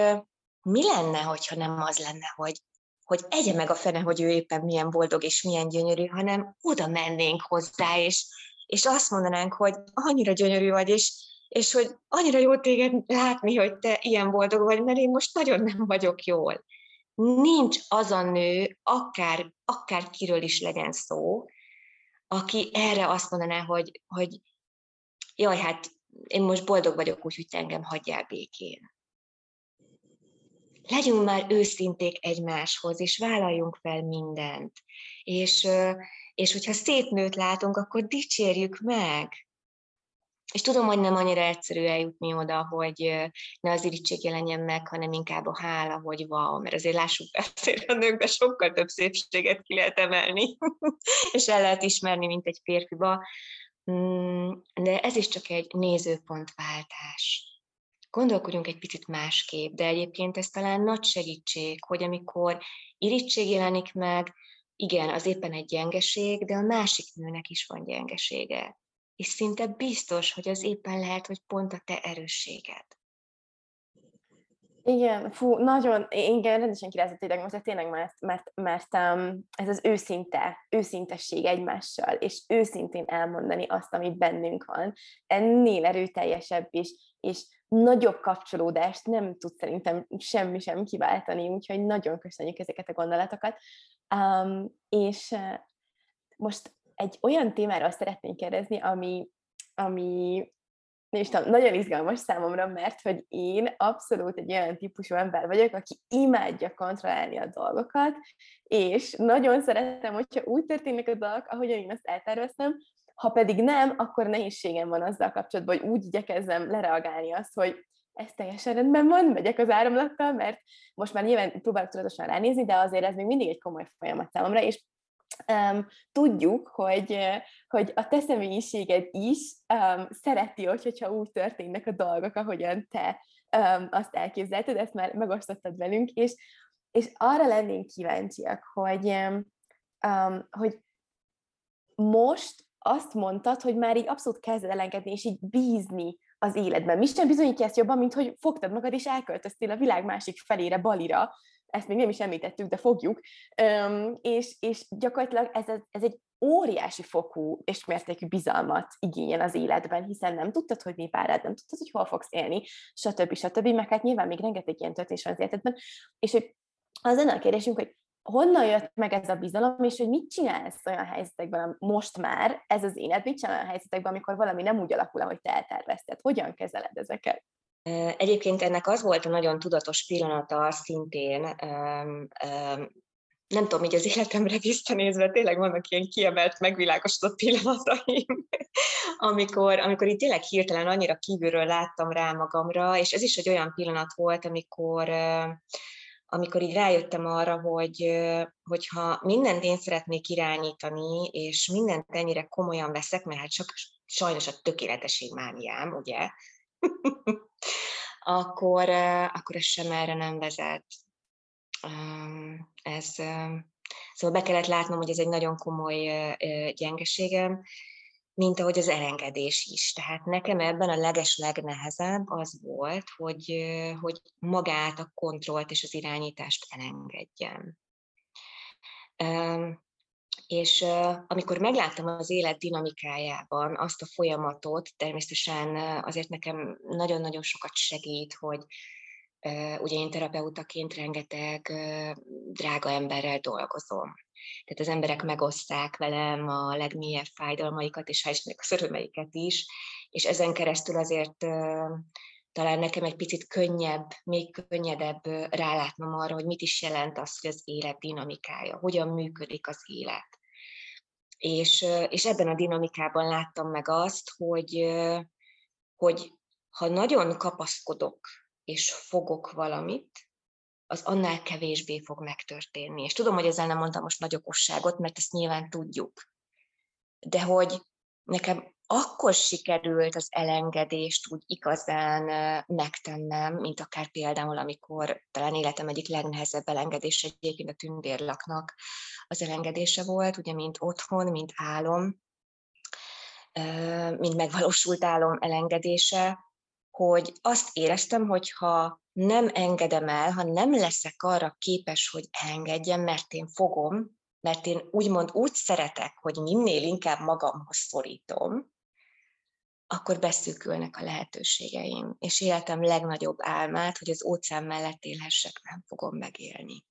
mi lenne, hogyha nem az lenne, hogy hogy egye meg a fene, hogy ő éppen milyen boldog és milyen gyönyörű, hanem oda mennénk hozzá, és, és azt mondanánk, hogy annyira gyönyörű vagy, és, és hogy annyira jó téged látni, hogy te ilyen boldog vagy, mert én most nagyon nem vagyok jól. Nincs az a nő, akár, akár kiről is legyen szó, aki erre azt mondaná, hogy, hogy jaj, hát én most boldog vagyok, úgyhogy te engem hagyjál békén legyünk már őszinték egymáshoz, és vállaljunk fel mindent. És, és hogyha szép nőt látunk, akkor dicsérjük meg. És tudom, hogy nem annyira egyszerű eljutni oda, hogy ne az irítség jelenjen meg, hanem inkább a hála, hogy wow, mert azért lássuk be, azért a nőkbe sokkal több szépséget ki lehet emelni, és el lehet ismerni, mint egy férfiba. Mm, de ez is csak egy nézőpontváltás gondolkodjunk egy picit másképp, de egyébként ez talán nagy segítség, hogy amikor irítség jelenik meg, igen, az éppen egy gyengeség, de a másik nőnek is van gyengesége. És szinte biztos, hogy az éppen lehet, hogy pont a te erősséged. Igen, fú, nagyon, igen, rendesen kirázott tényleg most, tényleg, mert, mert, mert um, ez az őszinte, őszintesség egymással, és őszintén elmondani azt, ami bennünk van, ennél erőteljesebb is, és nagyobb kapcsolódást nem tud szerintem semmi sem kiváltani, úgyhogy nagyon köszönjük ezeket a gondolatokat. Um, és uh, most egy olyan témáról szeretnék kérdezni, ami, ami és tudom, nagyon izgalmas számomra, mert hogy én abszolút egy olyan típusú ember vagyok, aki imádja kontrollálni a dolgokat, és nagyon szeretem, hogyha úgy történnek a dolgok, ahogy én ezt elterveztem, ha pedig nem, akkor nehézségem van azzal kapcsolatban, hogy úgy igyekezzem lereagálni azt, hogy ez teljesen rendben van, megyek az áramlattal, mert most már nyilván próbálok tudatosan ránézni, de azért ez még mindig egy komoly folyamat számomra, és um, tudjuk, hogy, hogy a te személyiséged is um, szereti, hogyha úgy történnek a dolgok, ahogyan te um, azt elképzelted, ezt már megosztottad velünk, és, és arra lennénk kíváncsiak, hogy, um, hogy most azt mondtad, hogy már így abszolút kezded elengedni, és így bízni az életben. Mi sem bizonyítja ezt jobban, mint hogy fogtad magad, és elköltöztél a világ másik felére, Balira, ezt még nem is említettük, de fogjuk, és, és gyakorlatilag ez, ez egy óriási fokú és mértékű bizalmat igényel az életben, hiszen nem tudtad, hogy mi vár nem tudtad, hogy hol fogsz élni, stb. stb. Meg hát nyilván még rengeteg ilyen történés van az életedben, és hogy az lenne a kérdésünk, hogy honnan jött meg ez a bizalom, és hogy mit csinálsz olyan helyzetekben, most már ez az élet, mit csinál olyan helyzetekben, amikor valami nem úgy alakul, ahogy te eltervezted? Hogyan kezeled ezeket? Egyébként ennek az volt a nagyon tudatos pillanata szintén, nem tudom, így az életemre visszanézve, tényleg vannak ilyen kiemelt, megvilágosodott pillanataim, amikor, amikor itt tényleg hirtelen annyira kívülről láttam rá magamra, és ez is egy olyan pillanat volt, amikor amikor így rájöttem arra, hogy hogyha mindent én szeretnék irányítani, és mindent ennyire komolyan veszek, mert hát csak sajnos a tökéletesség mániám, ugye, akkor, akkor ez sem erre nem vezet. Ez, Szóval be kellett látnom, hogy ez egy nagyon komoly gyengeségem, mint ahogy az elengedés is. Tehát nekem ebben a leges legnehezebb az volt, hogy, hogy magát a kontrollt és az irányítást elengedjem. És amikor megláttam az élet dinamikájában azt a folyamatot, természetesen azért nekem nagyon-nagyon sokat segít, hogy ugye én terapeutaként rengeteg drága emberrel dolgozom. Tehát az emberek megoszták velem a legmélyebb fájdalmaikat, és hál' az örömeiket is, és ezen keresztül azért talán nekem egy picit könnyebb, még könnyedebb rálátnom arra, hogy mit is jelent az, hogy az élet dinamikája, hogyan működik az élet. És, és ebben a dinamikában láttam meg azt, hogy, hogy ha nagyon kapaszkodok és fogok valamit, az annál kevésbé fog megtörténni. És tudom, hogy ezzel nem mondtam most nagy okosságot, mert ezt nyilván tudjuk. De hogy nekem akkor sikerült az elengedést úgy igazán megtennem, mint akár például, amikor talán életem egyik legnehezebb elengedés egyébként a tündérlaknak az elengedése volt, ugye mint otthon, mint álom, mint megvalósult álom elengedése, hogy azt éreztem, hogy ha nem engedem el, ha nem leszek arra képes, hogy engedjem, mert én fogom, mert én úgymond úgy szeretek, hogy minél inkább magamhoz szorítom, akkor beszűkülnek a lehetőségeim, és életem legnagyobb álmát, hogy az óceán mellett élhessek, nem fogom megélni.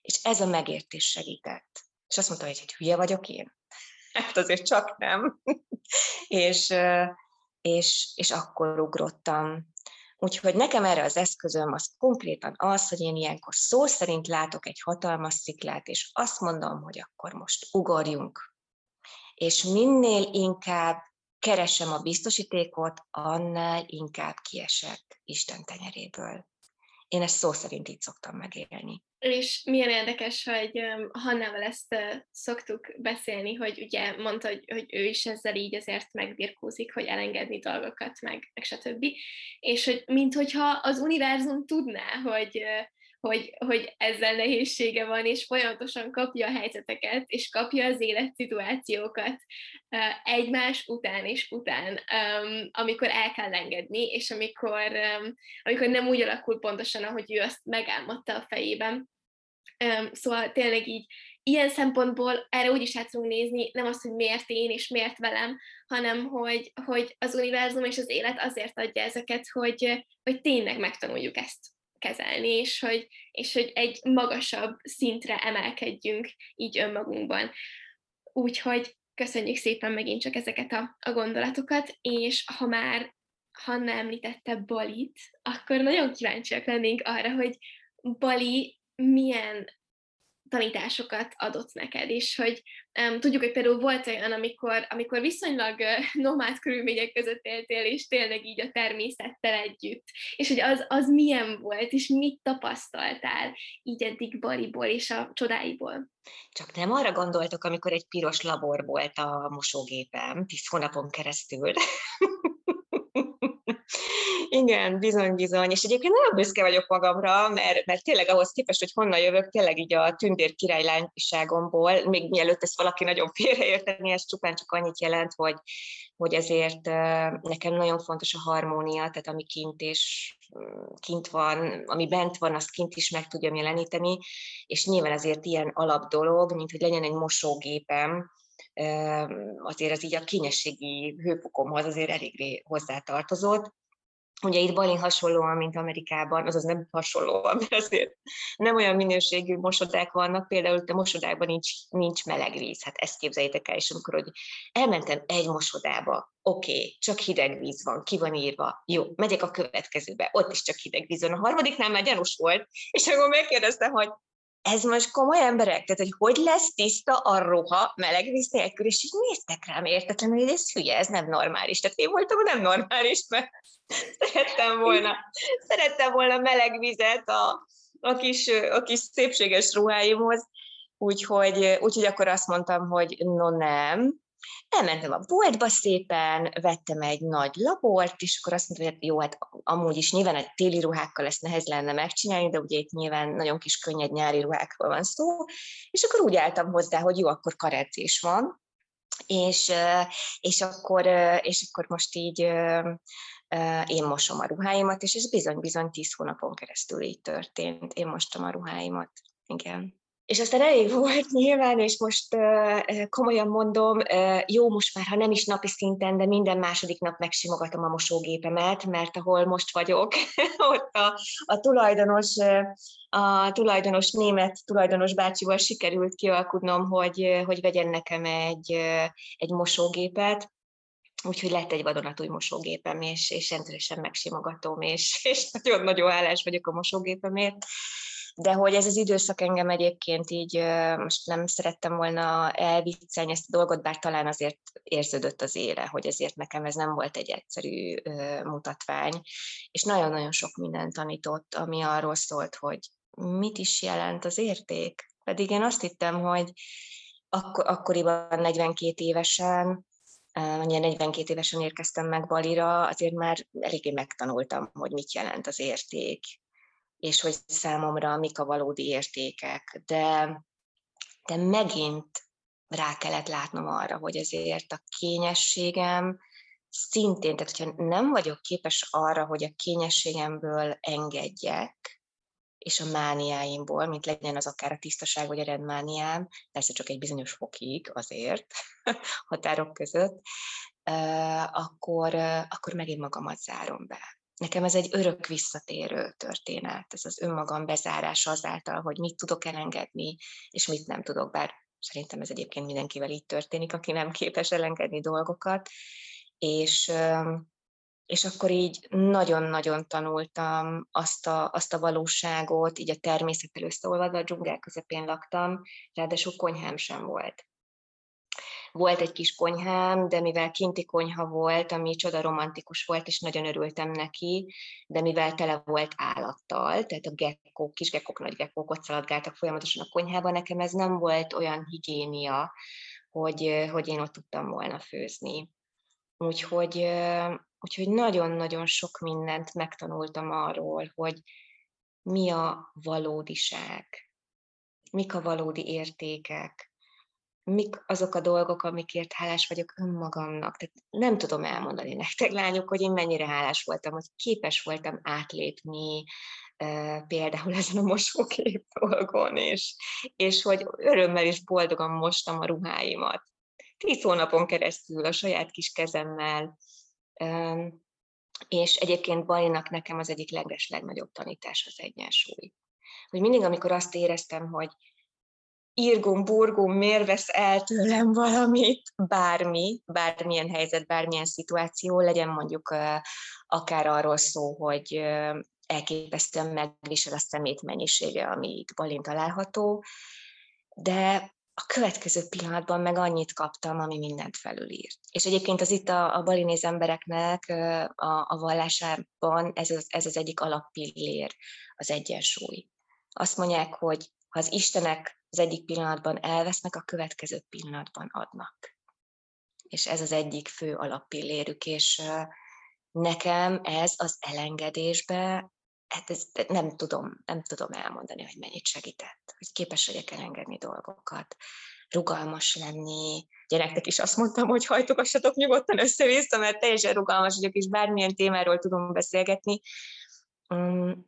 És ez a megértés segített. És azt mondta, hogy egy hülye vagyok én. Hát azért csak nem. és, és, és akkor ugrottam. Úgyhogy nekem erre az eszközöm az konkrétan az, hogy én ilyenkor szó szerint látok egy hatalmas sziklát, és azt mondom, hogy akkor most ugorjunk. És minél inkább keresem a biztosítékot, annál inkább kiesek Isten tenyeréből. Én ezt szó szerint így szoktam megélni. És milyen érdekes, hogy Hannával ezt szoktuk beszélni, hogy ugye mondta, hogy, hogy ő is ezzel így azért megbirkózik, hogy elengedni dolgokat, meg, meg stb. És hogy minthogyha az univerzum tudná, hogy hogy, hogy ezzel nehézsége van, és folyamatosan kapja a helyzeteket, és kapja az életszituációkat egymás után és után, amikor el kell engedni, és amikor, amikor nem úgy alakul pontosan, ahogy ő azt megálmodta a fejében. Szóval tényleg így ilyen szempontból erre úgy is át tudunk nézni, nem az, hogy miért én és miért velem, hanem hogy, hogy az univerzum és az élet azért adja ezeket, hogy, hogy tényleg megtanuljuk ezt kezelni, és hogy, és hogy egy magasabb szintre emelkedjünk így önmagunkban. Úgyhogy köszönjük szépen megint csak ezeket a, a gondolatokat, és ha már Hanna említette Balit, akkor nagyon kíváncsiak lennénk arra, hogy Bali milyen tanításokat adott neked, és hogy um, tudjuk, hogy például volt olyan, amikor, amikor viszonylag uh, nomád körülmények között éltél, és tényleg így a természettel együtt, és hogy az, az milyen volt, és mit tapasztaltál így eddig Baliból és a csodáiból. Csak nem arra gondoltok, amikor egy piros labor volt a mosógépem, tíz hónapon keresztül. Igen, bizony, bizony. És egyébként nagyon büszke vagyok magamra, mert, mert tényleg ahhoz képest, hogy honnan jövök, tényleg így a tündér királylányságomból, még mielőtt ezt valaki nagyon félreérteni, ez csupán csak annyit jelent, hogy, hogy ezért nekem nagyon fontos a harmónia, tehát ami kint és kint van, ami bent van, azt kint is meg tudjam jeleníteni, és nyilván azért ilyen alap dolog, mint hogy legyen egy mosógépem, azért az így a kényességi hőfokomhoz azért eléggé hozzátartozott. Ugye itt Balin hasonlóan, mint Amerikában, azaz nem hasonlóan, mert azért nem olyan minőségű mosodák vannak, például a mosodákban nincs, nincs meleg víz, hát ezt képzeljétek el, és amikor hogy elmentem egy mosodába, oké, okay, csak hideg víz van, ki van írva, jó, megyek a következőbe, ott is csak hideg víz van, a harmadiknál már gyanús volt, és akkor megkérdeztem, hogy ez most komoly emberek? Tehát, hogy hogy lesz tiszta a roha meleg víz nélkül, és így néztek rám értetlenül, hogy ez hülye, ez nem normális. Tehát én voltam nem normális, mert szerettem volna, szerettem volna meleg vizet a, a, kis, a kis szépséges ruháimhoz, úgyhogy, úgyhogy akkor azt mondtam, hogy no nem, elmentem a boltba szépen, vettem egy nagy labort, és akkor azt mondtam, hogy jó, hát amúgy is nyilván egy téli ruhákkal ezt nehéz lenne megcsinálni, de ugye itt nyilván nagyon kis könnyed nyári ruhákról van szó, és akkor úgy álltam hozzá, hogy jó, akkor karedzés van, és, és, akkor, és akkor most így én mosom a ruháimat, és ez bizony-bizony tíz hónapon keresztül így történt. Én mostam a ruháimat. Igen. És aztán elég volt nyilván, és most komolyan mondom, jó most már, ha nem is napi szinten, de minden második nap megsimogatom a mosógépemet, mert ahol most vagyok, ott a, a tulajdonos, a tulajdonos német tulajdonos bácsival sikerült kialkudnom, hogy, hogy vegyen nekem egy, egy mosógépet, Úgyhogy lett egy vadonatúj mosógépem, és, és rendszeresen megsimogatom, és, és nagyon-nagyon hálás vagyok a mosógépemért de hogy ez az időszak engem egyébként így most nem szerettem volna elviccelni ezt a dolgot, bár talán azért érződött az ére, hogy ezért nekem ez nem volt egy egyszerű mutatvány, és nagyon-nagyon sok mindent tanított, ami arról szólt, hogy mit is jelent az érték. Pedig én azt hittem, hogy akkor, akkoriban 42 évesen, ugye 42 évesen érkeztem meg Balira, azért már eléggé megtanultam, hogy mit jelent az érték, és hogy számomra mik a valódi értékek. De, de megint rá kellett látnom arra, hogy ezért a kényességem szintén, tehát hogyha nem vagyok képes arra, hogy a kényességemből engedjek, és a mániáimból, mint legyen az akár a tisztaság vagy a rendmániám, persze csak egy bizonyos fokig azért, határok között, akkor, akkor megint magamat zárom be. Nekem ez egy örök visszatérő történet, ez az önmagam bezárása azáltal, hogy mit tudok elengedni, és mit nem tudok, bár szerintem ez egyébként mindenkivel így történik, aki nem képes elengedni dolgokat, és, és akkor így nagyon-nagyon tanultam azt a, azt a valóságot, így a természet összeolvadva, a dzsungel közepén laktam, ráadásul konyhám sem volt. Volt egy kis konyhám, de mivel kinti konyha volt, ami csoda romantikus volt, és nagyon örültem neki, de mivel tele volt állattal, tehát a gekkók, kis gekkók, nagy gekkók ott szaladgáltak folyamatosan a konyhában, nekem ez nem volt olyan higiénia, hogy, hogy én ott tudtam volna főzni. Úgyhogy, úgyhogy nagyon-nagyon sok mindent megtanultam arról, hogy mi a valódiság, mik a valódi értékek, mik azok a dolgok, amikért hálás vagyok önmagamnak. Tehát nem tudom elmondani nektek, lányok, hogy én mennyire hálás voltam, hogy képes voltam átlépni uh, például ezen a mosókép dolgon, és, és hogy örömmel és boldogan mostam a ruháimat. Tíz hónapon keresztül a saját kis kezemmel, um, és egyébként Balinak nekem az egyik leges legnagyobb tanítás az egyensúly. Hogy mindig, amikor azt éreztem, hogy írgum, burgum, miért vesz el tőlem valamit, bármi, bármilyen helyzet, bármilyen szituáció, legyen mondjuk akár arról szó, hogy elképesztően megvisel a szemét mennyisége, ami itt balint található, de a következő pillanatban meg annyit kaptam, ami mindent felülír. És egyébként az itt a, a balinéz embereknek a, a vallásában ez az, ez az egyik alappillér, az egyensúly. Azt mondják, hogy ha az Istenek az egyik pillanatban elvesznek, a következő pillanatban adnak. És ez az egyik fő alappillérük, és nekem ez az elengedésbe, hát ez, nem tudom, nem tudom elmondani, hogy mennyit segített, hogy képes vagyok elengedni dolgokat, rugalmas lenni. Gyereknek is azt mondtam, hogy hajtogassatok nyugodtan össze-vissza, mert teljesen rugalmas vagyok, és bármilyen témáról tudom beszélgetni,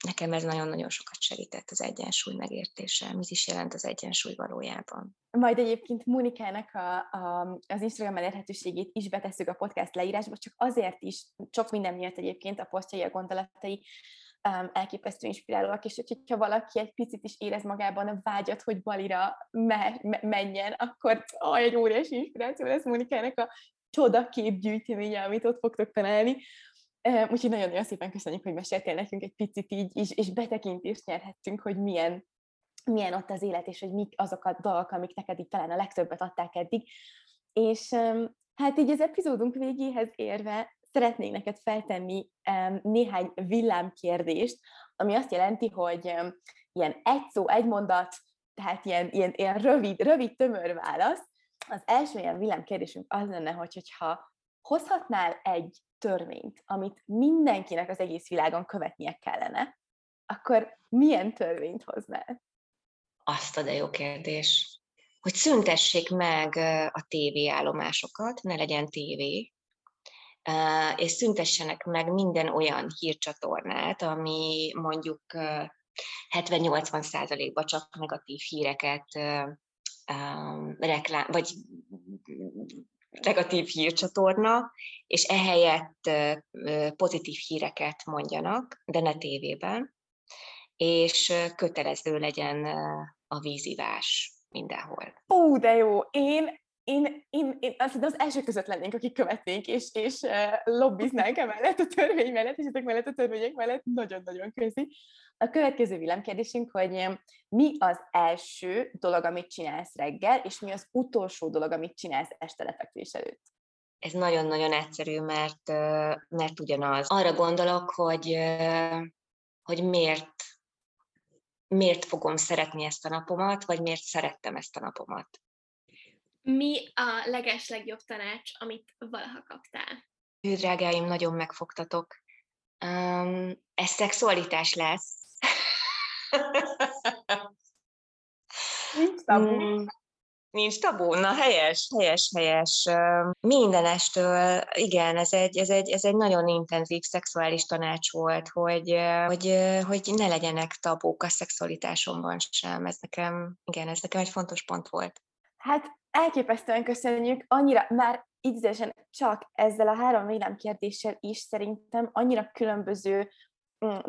nekem ez nagyon-nagyon sokat segített az egyensúly megértése. Mit is jelent az egyensúly valójában? Majd egyébként Monikának a, a, az Instagram elérhetőségét is betesszük a podcast leírásba, csak azért is, sok minden miatt egyébként a posztjai, a gondolatai um, elképesztő inspirálóak, és hogyha valaki egy picit is érez magában a vágyat, hogy Balira me, me, menjen, akkor oh, egy óriási inspiráció lesz Monikának a csodakép gyűjteménye, amit ott fogtok találni. Úgyhogy nagyon-nagyon szépen köszönjük, hogy meséltél nekünk egy picit így, és, és betekintést nyerhettünk, hogy milyen, milyen ott az élet, és hogy mik azok a dolgok, amik neked így talán a legtöbbet adták eddig. És hát így az epizódunk végéhez érve szeretnék neked feltenni néhány villámkérdést, ami azt jelenti, hogy ilyen egy szó, egy mondat, tehát ilyen, ilyen, ilyen rövid, rövid, tömör válasz, az első ilyen villámkérdésünk az lenne, hogy, hogyha hozhatnál egy törvényt, amit mindenkinek az egész világon követnie kellene, akkor milyen törvényt hoznál? Azt a de jó kérdés. Hogy szüntessék meg a tévéállomásokat, ne legyen tévé, és szüntessenek meg minden olyan hírcsatornát, ami mondjuk 70-80 százalékban csak negatív híreket reklám, vagy negatív hírcsatorna, és ehelyett pozitív híreket mondjanak, de ne tévében, és kötelező legyen a vízivás mindenhol. Ó, de jó! Én én, én, én azt az első között lennénk, akik követnénk, és, és uh, lobbiznánk emellett a törvény mellett, és ezek mellett a törvények mellett nagyon-nagyon közi. A következő villámkérdésünk, hogy mi az első dolog, amit csinálsz reggel, és mi az utolsó dolog, amit csinálsz este lefekvés előtt? Ez nagyon-nagyon egyszerű, mert, mert ugyanaz. Arra gondolok, hogy, hogy miért, miért fogom szeretni ezt a napomat, vagy miért szerettem ezt a napomat. Mi a leges legjobb tanács, amit valaha kaptál? Ő, drágáim, nagyon megfogtatok. Um, ez szexualitás lesz. Nincs tabu. Mm, nincs tabu, na helyes, helyes, helyes. Mindenestől, igen, ez egy, ez egy, ez egy nagyon intenzív szexuális tanács volt, hogy, hogy, hogy ne legyenek tabuk a szexualitásomban sem. Ez nekem, igen, ez nekem egy fontos pont volt. Hát elképesztően köszönjük, annyira már ízesen csak ezzel a három vélem kérdéssel is szerintem annyira különböző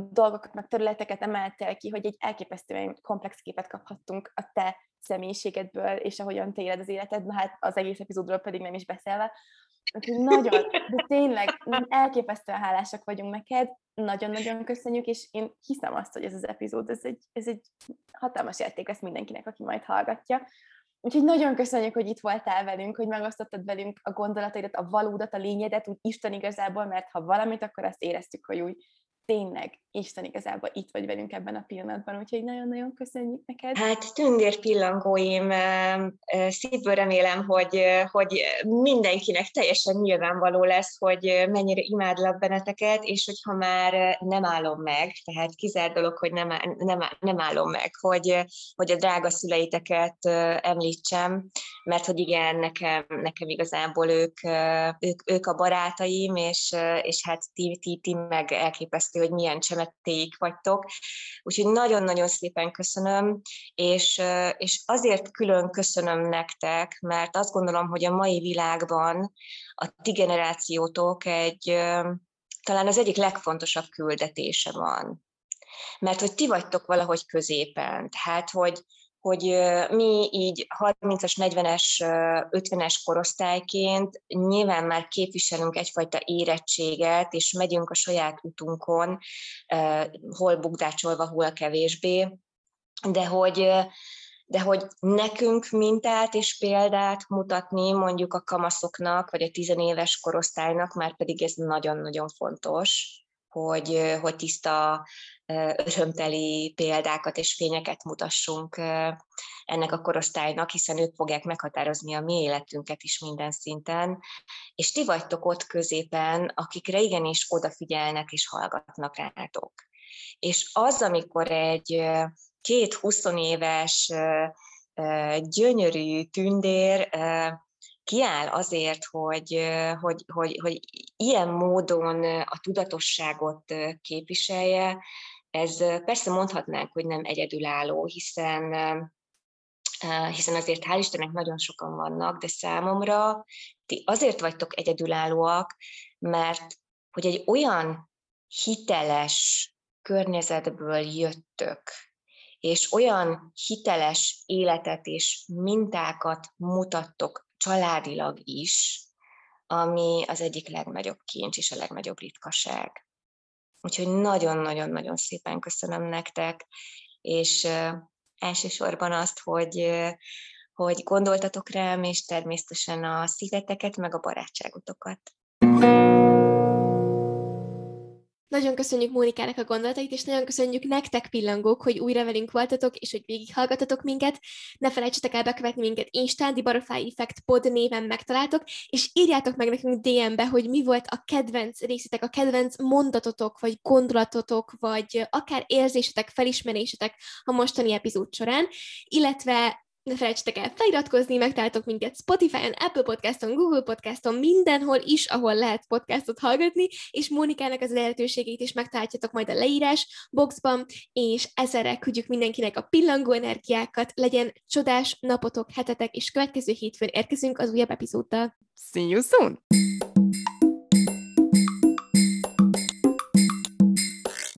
dolgokat, meg területeket emeltél ki, hogy egy elképesztően komplex képet kaphattunk a te személyiségedből, és ahogyan te éled az életed, hát az egész epizódról pedig nem is beszélve. Úgyhogy nagyon, de tényleg elképesztően hálásak vagyunk neked, nagyon-nagyon köszönjük, és én hiszem azt, hogy ez az epizód, ez egy, ez egy hatalmas érték lesz mindenkinek, aki majd hallgatja. Úgyhogy nagyon köszönjük, hogy itt voltál velünk, hogy megosztottad velünk a gondolataidat, a valódat, a lényedet, úgy Isten igazából, mert ha valamit, akkor azt éreztük, hogy úgy tényleg Isten igazából itt vagy velünk ebben a pillanatban, úgyhogy nagyon-nagyon köszönjük neked. Hát tündér pillangóim, szívből remélem, hogy, hogy mindenkinek teljesen nyilvánvaló lesz, hogy mennyire imádlak benneteket, és hogyha már nem állom meg, tehát kizár dolog, hogy nem, nem, nem állom meg, hogy, hogy a drága szüleiteket említsem, mert hogy igen, nekem, nekem igazából ők, ők, ők a barátaim, és, és hát ti, ti, ti meg elképesztő hogy milyen csemetéik vagytok. Úgyhogy nagyon-nagyon szépen köszönöm, és, és azért külön köszönöm nektek, mert azt gondolom, hogy a mai világban a ti generációtok egy talán az egyik legfontosabb küldetése van. Mert hogy ti vagytok valahogy középen, tehát hogy, hogy mi így 30-as, 40-es, 50-es korosztályként nyilván már képviselünk egyfajta érettséget, és megyünk a saját utunkon, hol bukdácsolva, hol kevésbé, de hogy, de hogy nekünk mintát és példát mutatni mondjuk a kamaszoknak, vagy a tizenéves korosztálynak, már pedig ez nagyon-nagyon fontos, hogy, hogy tiszta, örömteli példákat és fényeket mutassunk ennek a korosztálynak, hiszen ők fogják meghatározni a mi életünket is minden szinten, és ti vagytok ott középen, akikre igenis odafigyelnek és hallgatnak rátok. És az, amikor egy két huszonéves gyönyörű tündér kiáll azért, hogy, hogy, hogy, hogy ilyen módon a tudatosságot képviselje, ez persze mondhatnánk, hogy nem egyedülálló, hiszen hiszen azért hál' Istennek nagyon sokan vannak, de számomra ti azért vagytok egyedülállóak, mert hogy egy olyan hiteles környezetből jöttök, és olyan hiteles életet és mintákat mutattok családilag is, ami az egyik legnagyobb kincs és a legnagyobb ritkaság. Úgyhogy nagyon-nagyon-nagyon szépen köszönöm nektek, és elsősorban azt, hogy, hogy gondoltatok rám, és természetesen a szíveteket, meg a barátságotokat. Nagyon köszönjük Mónikának a gondolatait, és nagyon köszönjük nektek, pillangók, hogy újra velünk voltatok, és hogy végighallgatatok minket. Ne felejtsetek el bekövetni minket Instán, Butterfly Effect pod néven megtaláltok, és írjátok meg nekünk DM-be, hogy mi volt a kedvenc részitek, a kedvenc mondatotok, vagy gondolatotok, vagy akár érzésetek, felismerésetek a mostani epizód során, illetve ne felejtsetek el feliratkozni, megtaláltok minket Spotify-on, Apple Podcaston, Google Podcaston, mindenhol is, ahol lehet podcastot hallgatni, és Mónikának az lehetőségét is megtaláljátok majd a leírás boxban, és ezerre küldjük mindenkinek a pillangó energiákat, legyen csodás napotok, hetetek, és következő hétfőn érkezünk az újabb epizóddal. See you soon!